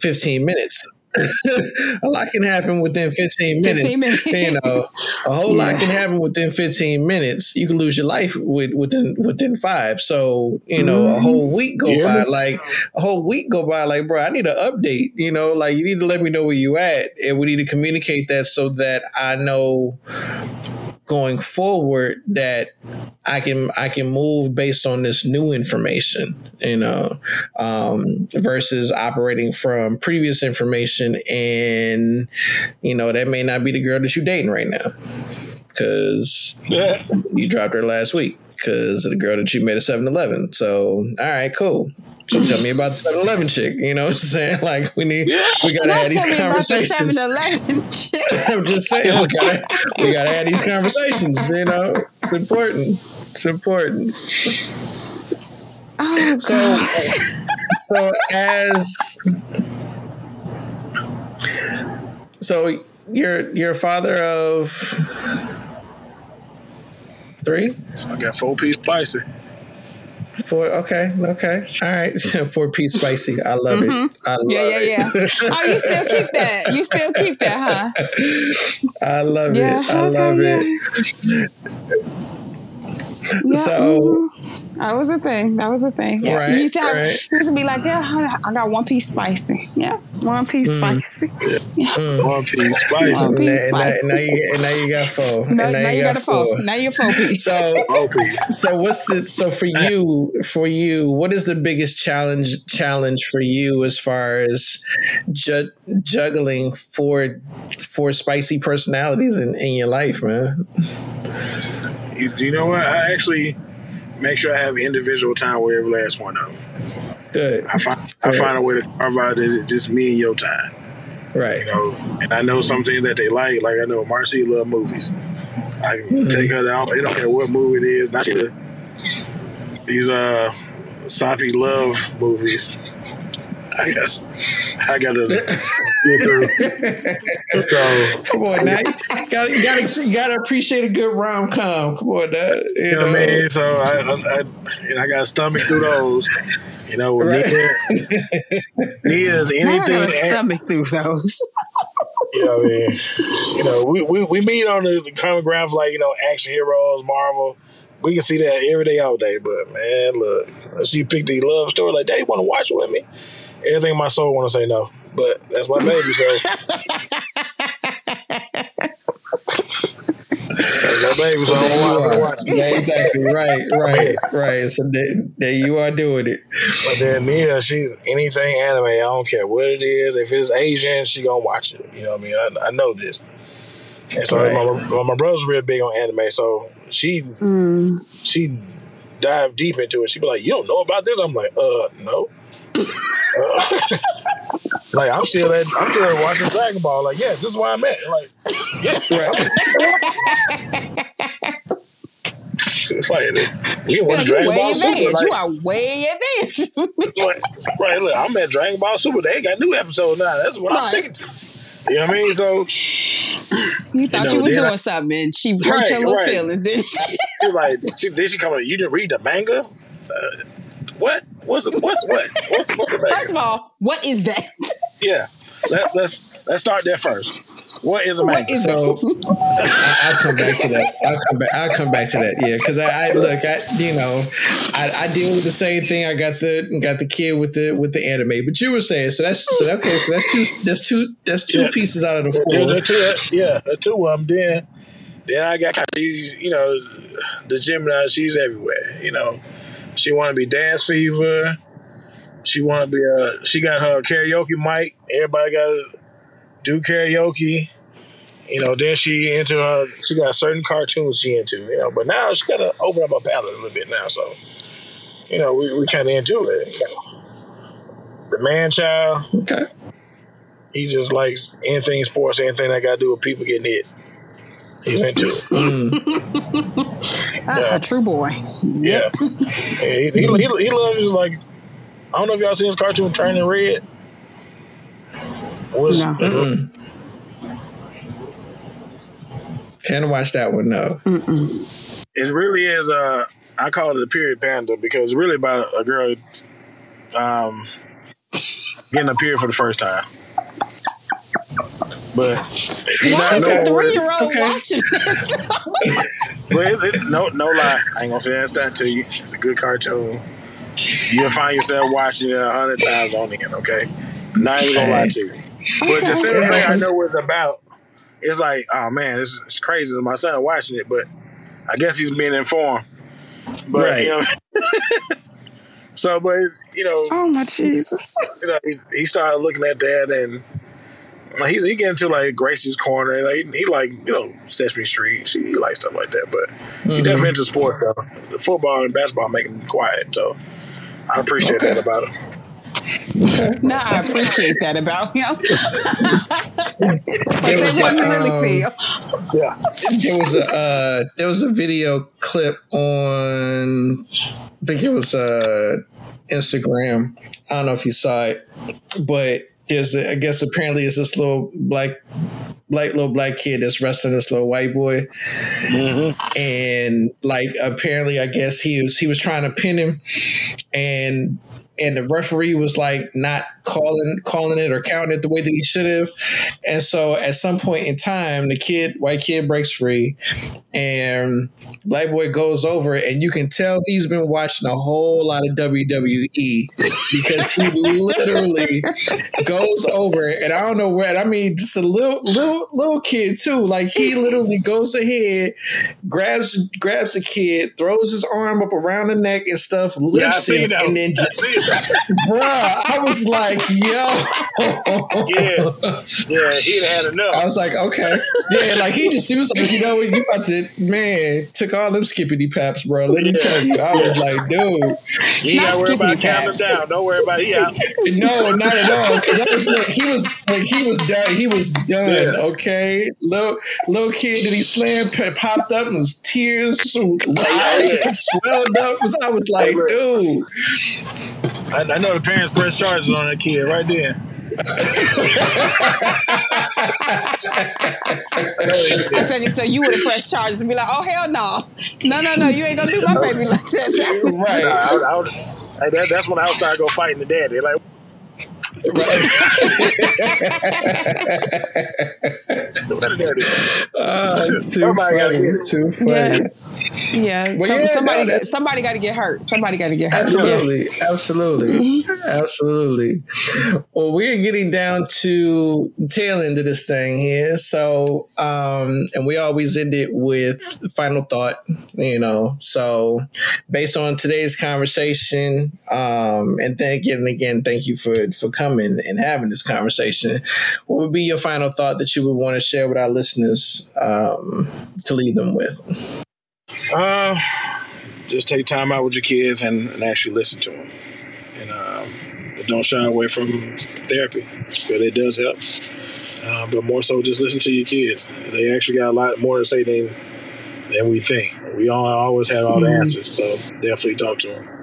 15 minutes. a lot can happen within 15 minutes. 15 minutes. you know, a whole yeah. lot can happen within 15 minutes. You can lose your life with, within within five. So, you know, mm-hmm. a whole week go yeah. by, like a whole week go by, like, bro, I need an update. You know, like you need to let me know where you at. And we need to communicate that so that I know going forward that I can I can move based on this new information, you know, um, versus operating from previous information, and you know that may not be the girl that you're dating right now because Yeah. you dropped her last week because of the girl that you met at 7-Eleven. So all right, cool. So tell me about the 7-Eleven chick. You know what I'm saying? Like we need we gotta Don't have these tell the conversations. I'm just saying we gotta we gotta have these conversations. You know, it's important. It's important. Oh, So, God. so as so you're you're a father of three, I got four piece spicy. four. Okay, okay, all right. Four piece spicy. I love it. I love Mm-hmm. Yeah, yeah, it. yeah. Oh, you still keep that. You still keep that, huh? I love Yeah, it. I love yeah. it. Yeah, So- mhm. That was a thing. That was a thing. Yeah. Right, you used to have, right. you used to be like, yeah, I got one piece spicy. Yeah, one piece Mm. spicy. One piece spicy. One And piece now, and spicy. and now you, and now you got four. And No, now, you got a four. Now you're four piece. So so what's the so for you for you what is the biggest challenge challenge for you as far as ju- juggling four four spicy personalities in, in your life man You, you know what? I actually make sure I have individual time with every last one of them. good I find I find a way to carve out it's just me and your time. right You know, and I know some things that they like. Like I know Marcy love movies. I can Mhm. take her out. They don't care what movie it is. Not the, these uh soppy love movies. I guess I gotta get through. So come on now you gotta, you gotta, you gotta appreciate a good rom-com come on now you, you know what I mean. So I, I, I and I got stomach through those. You know, with Right. Nia, Nia's I anything. got a stomach through those. You know, what I mean, you know, we, we, we meet on the, the common ground for like you know action heroes, Marvel. We can see that every day, all day. But man, look, she picked the love story like, "They want to watch with me." Everything in my soul want to say no, but that's my baby. So that's my baby. So I there don't you want are. Yeah, exactly. Right, right, right. So there, there you are doing it. But then Nia, she's anything anime. I don't care what it is. If it's Asian, she gonna watch it. You know what I mean? I, I know this. And so Right. my, my, my brother's real big on anime, so she Mm. she dive deep into it. She be like, "You don't know about this?" I'm like, "Uh, no." Uh, like I'm still at I'm still watching Dragon Ball. Like, yeah, this is where I'm at. Like, yeah, Right. it's like we watch Like, Dragon Ball Super. Like, you are way advanced. like, right, look, I'm at Dragon Ball Super. They ain't got new episodes now. That's what I'm Right. thinking. You know what I mean? So you thought know, you was doing I- something, and she hurt Right, your little right. feelings, didn't she? like, she, then she come you didn't read the manga? Uh, what? What's what's what? What's, what's the manga? First of all, what is that? Yeah. Let's let's let's start there first. What is a What manga? is So I, I'll come back to that. I'll come back. I'll come back to that. Yeah, because I, I look. I you know, I, I deal with the same thing. I got the got the kid with the with the anime. But you were saying so that's so okay. So that's two. That's two. That's two Yeah. pieces out of the four. that's two, that- yeah, that's two of them. Then then I got she's you know the Gemini. She's everywhere. You know, she want to be dance fever. She want to be a. She got her karaoke mic. Everybody got to do karaoke. You know, then she into her. She got certain cartoons she into. You know, but now she got to open up her palette a little bit now. So, you know, we we kind of into it. You know. The man child, Okay. he just likes anything sports, anything that got to do with people getting hit. He's into it. Mm. Ah, a true boy. Yeah. He, he, he, he loves just like, I don't know if y'all seen his cartoon Turning Red. Was, No. Mm-mm. Can't watch that one. No. Mm-mm. It really is, uh, I call it a period panda because it's really about a girl um, getting a period for the first time. But you Why not is a three year old Okay. watching this? But it's, it, no, no lie. I ain't gonna say that's that to you. It's a good cartoon. You'll find yourself watching it a hundred times on end. Okay, not even gonna lie to you. But just Okay. simply say I know what it's about. it's like, oh man, it's, it's crazy. My son watching it, but I guess he's being informed. But Right. you know, so but you know, Oh my Jesus. you know, he, he started looking at that and like he's he get into like Gracie's corner and like, he, he like you know Sesame Street. He like stuff like that, but he Mhm. definitely into sports though. The football and basketball make him quiet, so I appreciate Okay. that about him. No, I appreciate that about him. but There was say what a, you really um, feel. Yeah, there was a uh, there was a video clip on I think it was uh, Instagram. I don't know if you saw it, but there's a, I guess apparently it's this little black black little black kid that's wrestling this little white boy, and like apparently I guess he was he was trying to pin him, and and the referee was like not calling calling it or counting it the way that he should have. And so at some point in time, the kid, white kid breaks free and black boy goes over and you can tell he's been watching a whole lot of WWE because he literally goes over and I don't know where I mean just a little little little kid too. Like he literally goes ahead, grabs grabs a kid, throws his arm up around the neck and stuff, lifts see him, that. and then just see that. Bruh, I was like, yo. Yeah, yeah, he'd had enough. I was like, okay. Yeah, like he just he was like, you know what, you about to man, took all them skippity paps, bro. Let me tell you. I was like, dude, You got to worry about skippity counting him paps. down. Don't worry about it. He out. no, not at all. Cause I was look, he was like he was done. He was done. Yeah. Okay. Little little kid that he slammed p- popped up and his tears so eyes Yeah. swelled up. Was I was like, dude. I, I know the parents press charges on that kid right there. I said, so you would have pressed charges and be like, oh, hell no. No, no, no, you ain't going to do my baby like that. That Right. Nah, I, I would, hey, that, that's when I would start go fighting the dad. They're like, what a. Ah, too Somebody gotta funny. get. Too funny. Yeah, Well, some- yeah, somebody, no, somebody got to get hurt. Somebody got to get hurt. Absolutely, absolutely, absolutely. Well, we're getting down to tail end of this thing here. So, um, and we always end it with the final thought, you know. So, based on today's conversation, um, and thank again and again, thank you for for coming and having this conversation. What would be your final thought that you would want to share with our listeners um, to leave them with? Uh, just take time out with your kids and, and actually listen to them. And um, don't shy away from therapy, but it does help. Uh, but more so, just listen to your kids. They actually got a lot more to say than than we think. We all always have all the Mhm. answers, so definitely talk to them.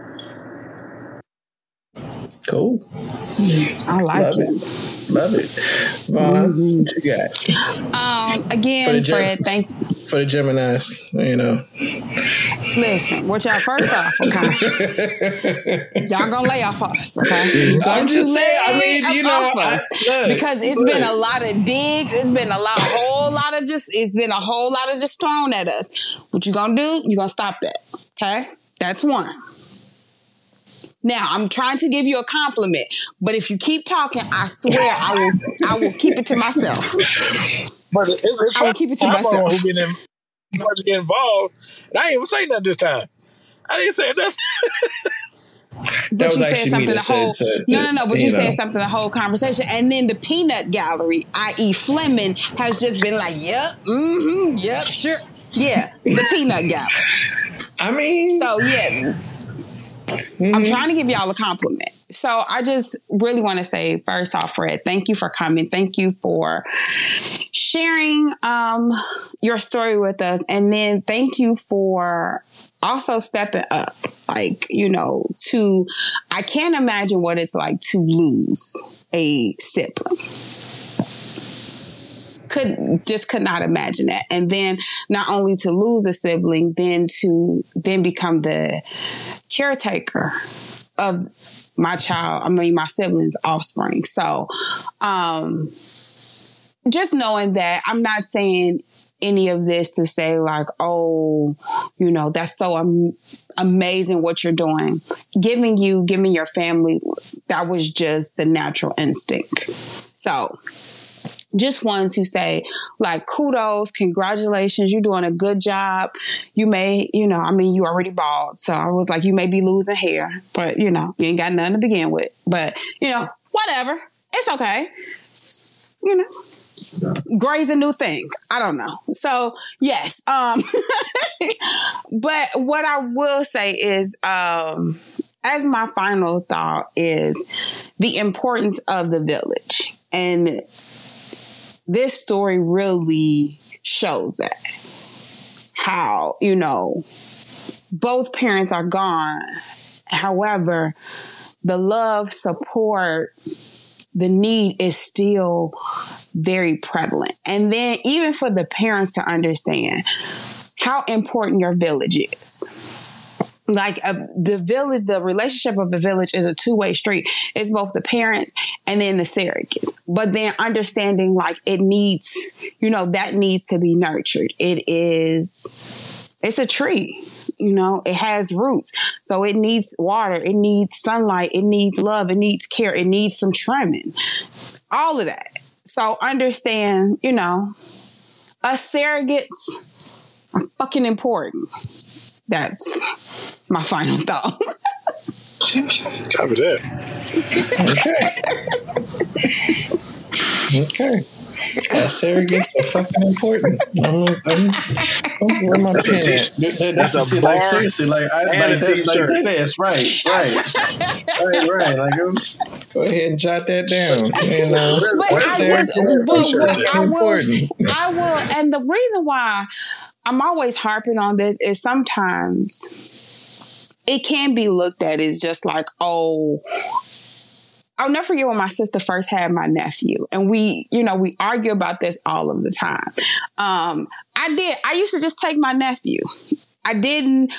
Cool, I like love it. it, love it. Vaughn, what you got? Um, For the again, Gem- Fred, thank for the Gemini's, you know. Listen, what y'all first off, okay? Y'all gonna lay off us, okay? I'm Going just saying. I lay mean, you know, off I, us. look, because it's look. been a lot of digs. It's been a lot, whole lot of just. It's been a whole lot of just thrown at us. What you gonna do? You gonna stop that? Okay, that's one. Now I'm trying to give you a compliment, but if you keep talking, I swear I will. I will keep it to myself. But it's, it's I will keep it to I'm myself. Who get in, who to get involved? And I didn't even say nothing this time. I didn't say nothing. But That was you said actually something the whole to- no to- no no. But you you, know. said something the whole conversation, and then the peanut gallery, i.e. Fleming, has just been like, yep, mm-hmm, yep, sure, yeah, the peanut gallery. I mean, So yeah, I'm trying to give y'all a compliment. So I just really want to say, first off, Fred, thank you for coming. Thank you for sharing um, your story with us, and then thank you for also stepping up. Like you know, to I can't imagine what it's like to lose a sibling could just could not imagine that and then not only to lose a sibling then to then become the caretaker of my child i mean my siblings offspring. So um just knowing that i'm not saying any of this to say like oh you know that's so am- amazing what you're doing. Giving you giving your family that was just the natural instinct. So just wanted to say like kudos congratulations you're doing a good job. You may you know i mean you already bald so i was like you may be losing hair but you know you ain't got nothing to begin with. But you know whatever it's okay. You know gray's a new thing. I don't know. So yes um but what i will say is um as my final thought is the importance of the village and this story really shows that how you know both parents are gone. However the love support the need is still very prevalent. And then even for the parents to understand how important your village is like uh, the village the relationship of the village is a two-way street. It's both the parents and then the surrogates. But then understanding like it needs you know that needs to be nurtured. It is it's a tree you know it has roots. So it needs water it needs sunlight it needs love it needs care it needs some trimming. All of that. So understand you know us surrogates fucking important that's my final thought. Cover that. Okay. okay. Yeah, surrogates are fucking important. I'm, I'm, I'm, where my pen at? That, that's That's a a like bar seriously, like I and like that, like t-shirt. that is right, right, right, right. Like it was, go ahead and jot that down. You uh, know, but I just, are but fucking I will, important. I will, and the reason why I'm always harping on this is sometimes it can be looked at as just like, oh, I'll never forget when my sister first had my nephew, and we, you know, we argue about this all of the time. Um, I did. I used to just take my nephew. I didn't.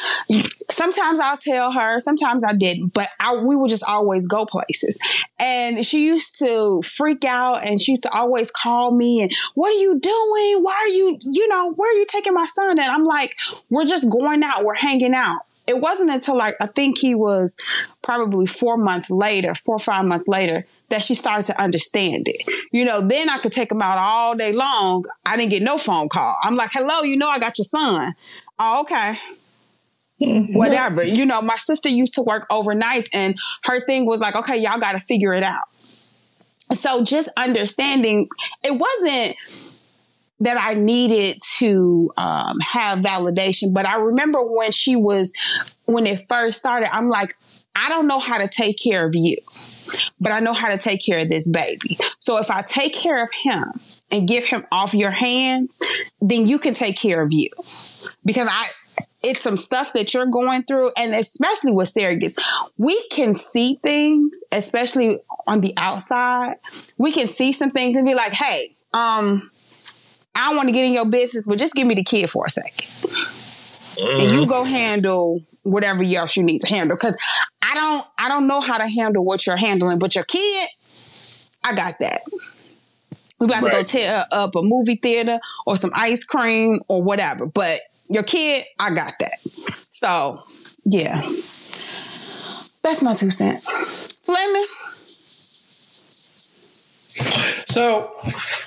Sometimes I'll tell her. Sometimes I didn't. But I, we would just always go places. And she used to freak out, and she used to always call me and, "What are you doing? Why are you? You know, where are you taking my son?" And I'm like, "We're just going out. We're hanging out." It wasn't until like I think he was probably four months later, four or five months later, that she started to understand it. You know, then I could take him out all day long. I didn't get no phone call. I'm like, hello, you know, I got your son. Oh, okay. Whatever. You know, my sister used to work overnight and her thing was like, okay, y'all got to figure it out. So just understanding it wasn't that I needed to um, have validation, but I remember when she was, when it first started, I'm like, I don't know how to take care of you, but I know how to take care of this baby. So if I take care of him and give him off your hands, then you can take care of you. Because I, it's some stuff that you're going through, and especially with surrogates, we can see things, especially on the outside. We can see some things and be like, hey, um, I don't want to get in your business, but just give me the kid for a 2nd and you go handle whatever else you need to handle. Because I don't, I don't know how to handle what you're handling, but your kid, I got that. We about to go tear up a movie theater or some ice cream or whatever. But your kid, I got that. So yeah, that's my two cents. Fleming, So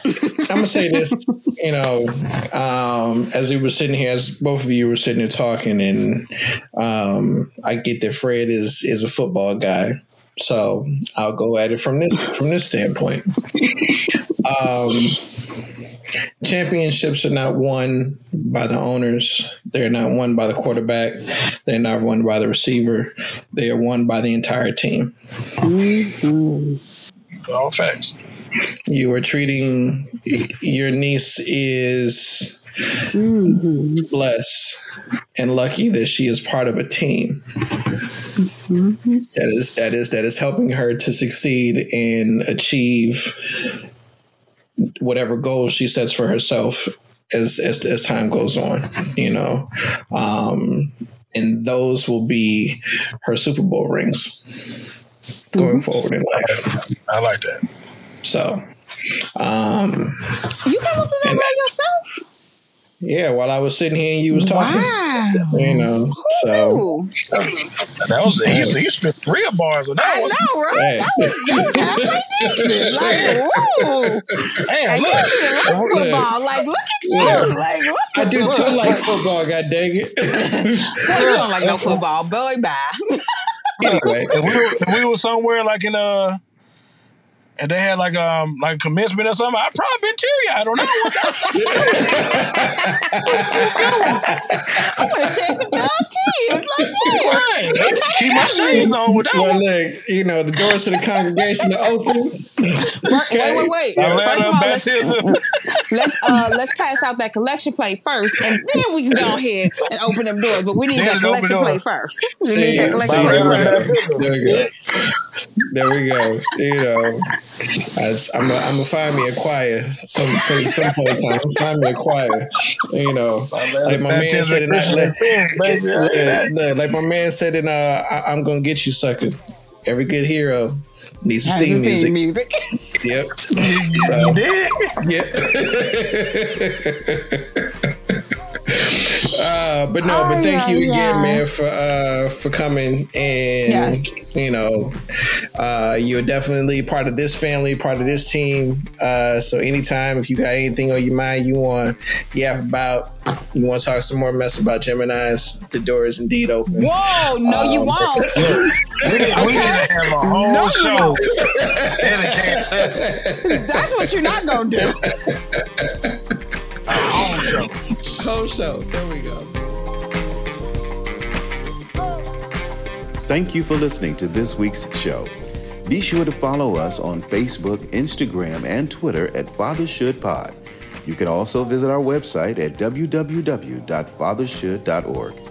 I'm gonna say this, you know, um, as we were sitting here, as both of you were sitting here talking, and um, I get that Fred is is a football guy, so I'll go at it from this from this standpoint. Um, championships are not won by the owners. They're not won by the quarterback. They're not won by the receiver. They are won by the entire team. All facts. you are treating your niece is blessed and lucky that she is part of a team mm-hmm. that is that is that is helping her to succeed and achieve whatever goals she sets for herself as as, as time goes on you know um and those will be her super bowl rings going forward in life I like that. so um you come up with that by yourself? Yeah, while I was sitting here and you was talking. Wow. You know, so Ooh. That was he, he spit three bars on I one. know, right? Hey. That was, that was halfway decent. Like, whoa. Damn, And you look. don't even like Look. football. Like, look at you. Yeah. Like, what I do fuck? too like football. God dang it. Well, you don't like no football, boy. Bye. anyway, If we, were, if we were somewhere like in uh and they had like um like commencement or something, I'd probably been teary eyed on that I want to shed some dog tears. Like, one. damn. Right. Keep my shades on with that well, one. look, you know, the doors to the congregation are open. Wait, wait, wait. Atlanta First of all, let's, baptism. let's uh let's pass out that collection plate first, and then we can go ahead and open them doors. But we need that collection plate first. We need that collection there, plate we first. go. there we go. There we go. You know, I, am gonna I'm find me a choir some some some point in time. I'm find me a choir. You know, like my man said in that. Like, like my man said in uh, I, I'm gonna get you, sucker. Every good hero needs some Has theme music. music. Yep. So, did? yeah. uh, but no, but Oh, thank yeah, you again, yeah. man, for uh for coming and Yes. you know, uh you're definitely part of this family, part of this team. Uh so anytime if you got anything on your mind you want yap about, you want to talk some more mess about Gemini's, the door is indeed open. Whoa, no, you Um, won't. We need, we need to have a whole No, show That's what you're not gonna do. a show. Whole show. There we go. Thank you for listening to this week's show. Be sure to follow us on Facebook, Instagram, and Twitter at Father Should Pod. You can also visit our website at www.fathershould.org.